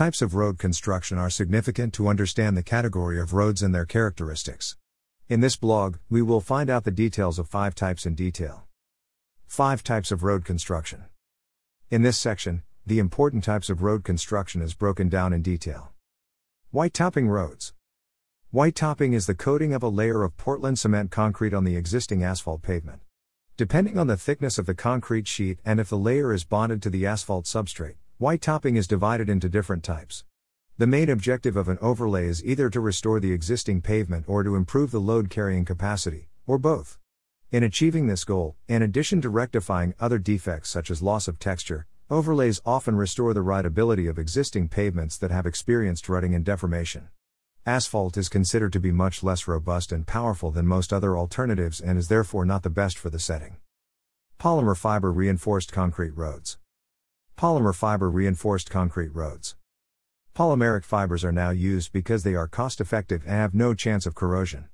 Types of road construction are significant to understand the category of roads and their characteristics. In this blog, we will find out the details of five types in detail. 5 types of road construction. In this section, the important types of road construction is broken down in detail. White topping roads. White topping is the coating of a layer of Portland cement concrete on the existing asphalt pavement. Depending on the thickness of the concrete sheet and if the layer is bonded to the asphalt substrate, White topping is divided into different types. The main objective of an overlay is either to restore the existing pavement or to improve the load carrying capacity, or both. In achieving this goal, in addition to rectifying other defects such as loss of texture, overlays often restore the rideability of existing pavements that have experienced rutting and deformation. Asphalt is considered to be much less robust and powerful than most other alternatives and is therefore not the best for the setting. Polymer fiber reinforced concrete roads. Polymer fiber reinforced concrete roads. Polymeric fibers are now used because they are cost effective and have no chance of corrosion.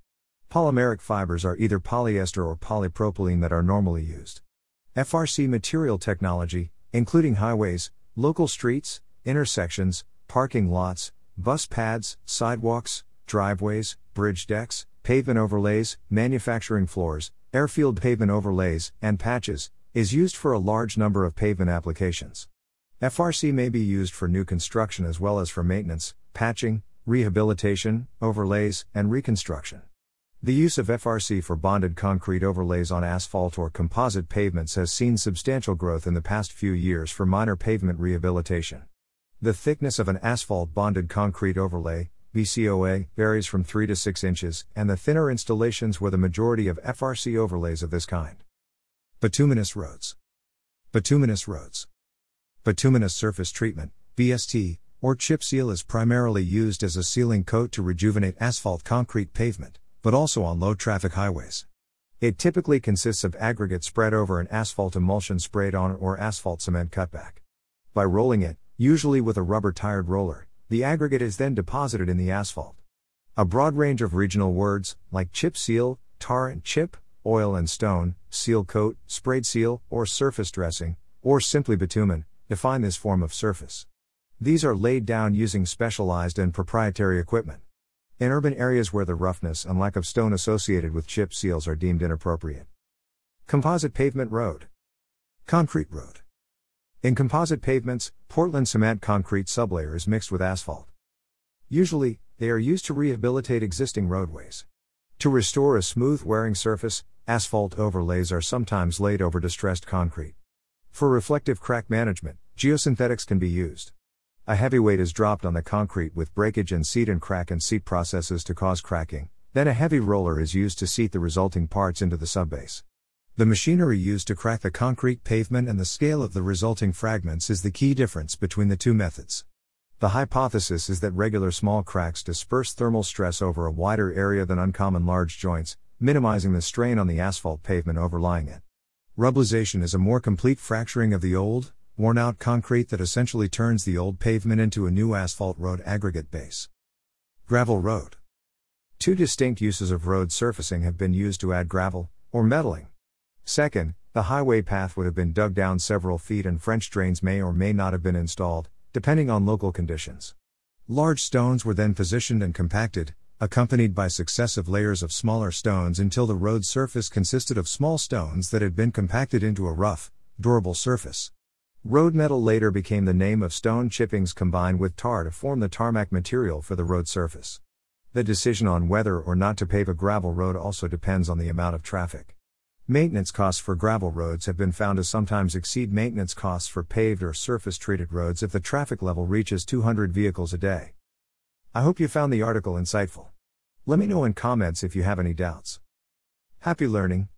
Polymeric fibers are either polyester or polypropylene that are normally used. FRC material technology, including highways, local streets, intersections, parking lots, bus pads, sidewalks, driveways, bridge decks, pavement overlays, manufacturing floors, airfield pavement overlays, and patches, is used for a large number of pavement applications. FRC may be used for new construction as well as for maintenance, patching, rehabilitation, overlays, and reconstruction. The use of FRC for bonded concrete overlays on asphalt or composite pavements has seen substantial growth in the past few years for minor pavement rehabilitation. The thickness of an asphalt bonded concrete overlay, BCOA, varies from 3 to 6 inches, and the thinner installations were the majority of FRC overlays of this kind. Bituminous roads. Bituminous roads. Bituminous surface treatment, BST, or chip seal is primarily used as a sealing coat to rejuvenate asphalt concrete pavement, but also on low traffic highways. It typically consists of aggregate spread over an asphalt emulsion sprayed on or asphalt cement cutback. By rolling it, usually with a rubber tired roller, the aggregate is then deposited in the asphalt. A broad range of regional words, like chip seal, tar and chip, oil and stone, seal coat, sprayed seal, or surface dressing, or simply bitumen, define this form of surface. These are laid down using specialized and proprietary equipment. In urban areas where the roughness and lack of stone associated with chip seals are deemed inappropriate. Composite pavement road. Concrete road. In composite pavements, Portland cement concrete sublayer is mixed with asphalt. Usually, they are used to rehabilitate existing roadways. To restore a smooth wearing surface, asphalt overlays are sometimes laid over distressed concrete. For reflective crack management, geosynthetics can be used. A heavy weight is dropped on the concrete with breakage and seat and crack and seat processes to cause cracking, then a heavy roller is used to seat the resulting parts into the subbase. The machinery used to crack the concrete pavement and the scale of the resulting fragments is the key difference between the two methods. The hypothesis is that regular small cracks disperse thermal stress over a wider area than uncommon large joints, minimizing the strain on the asphalt pavement overlying it. Rubbleization is a more complete fracturing of the old, worn out concrete that essentially turns the old pavement into a new asphalt road aggregate base. Gravel road. Two distinct uses of road surfacing have been used to add gravel, or metalling. Second, the highway path would have been dug down several feet and French drains may or may not have been installed, depending on local conditions. Large stones were then positioned and compacted, accompanied by successive layers of smaller stones until the road surface consisted of small stones that had been compacted into a rough, durable surface. Road metal later became the name of stone chippings combined with tar to form the tarmac material for the road surface. The decision on whether or not to pave a gravel road also depends on the amount of traffic. Maintenance costs for gravel roads have been found to sometimes exceed maintenance costs for paved or surface treated roads if the traffic level reaches 200 vehicles a day. I hope you found the article insightful. Let me know in comments if you have any doubts. Happy learning!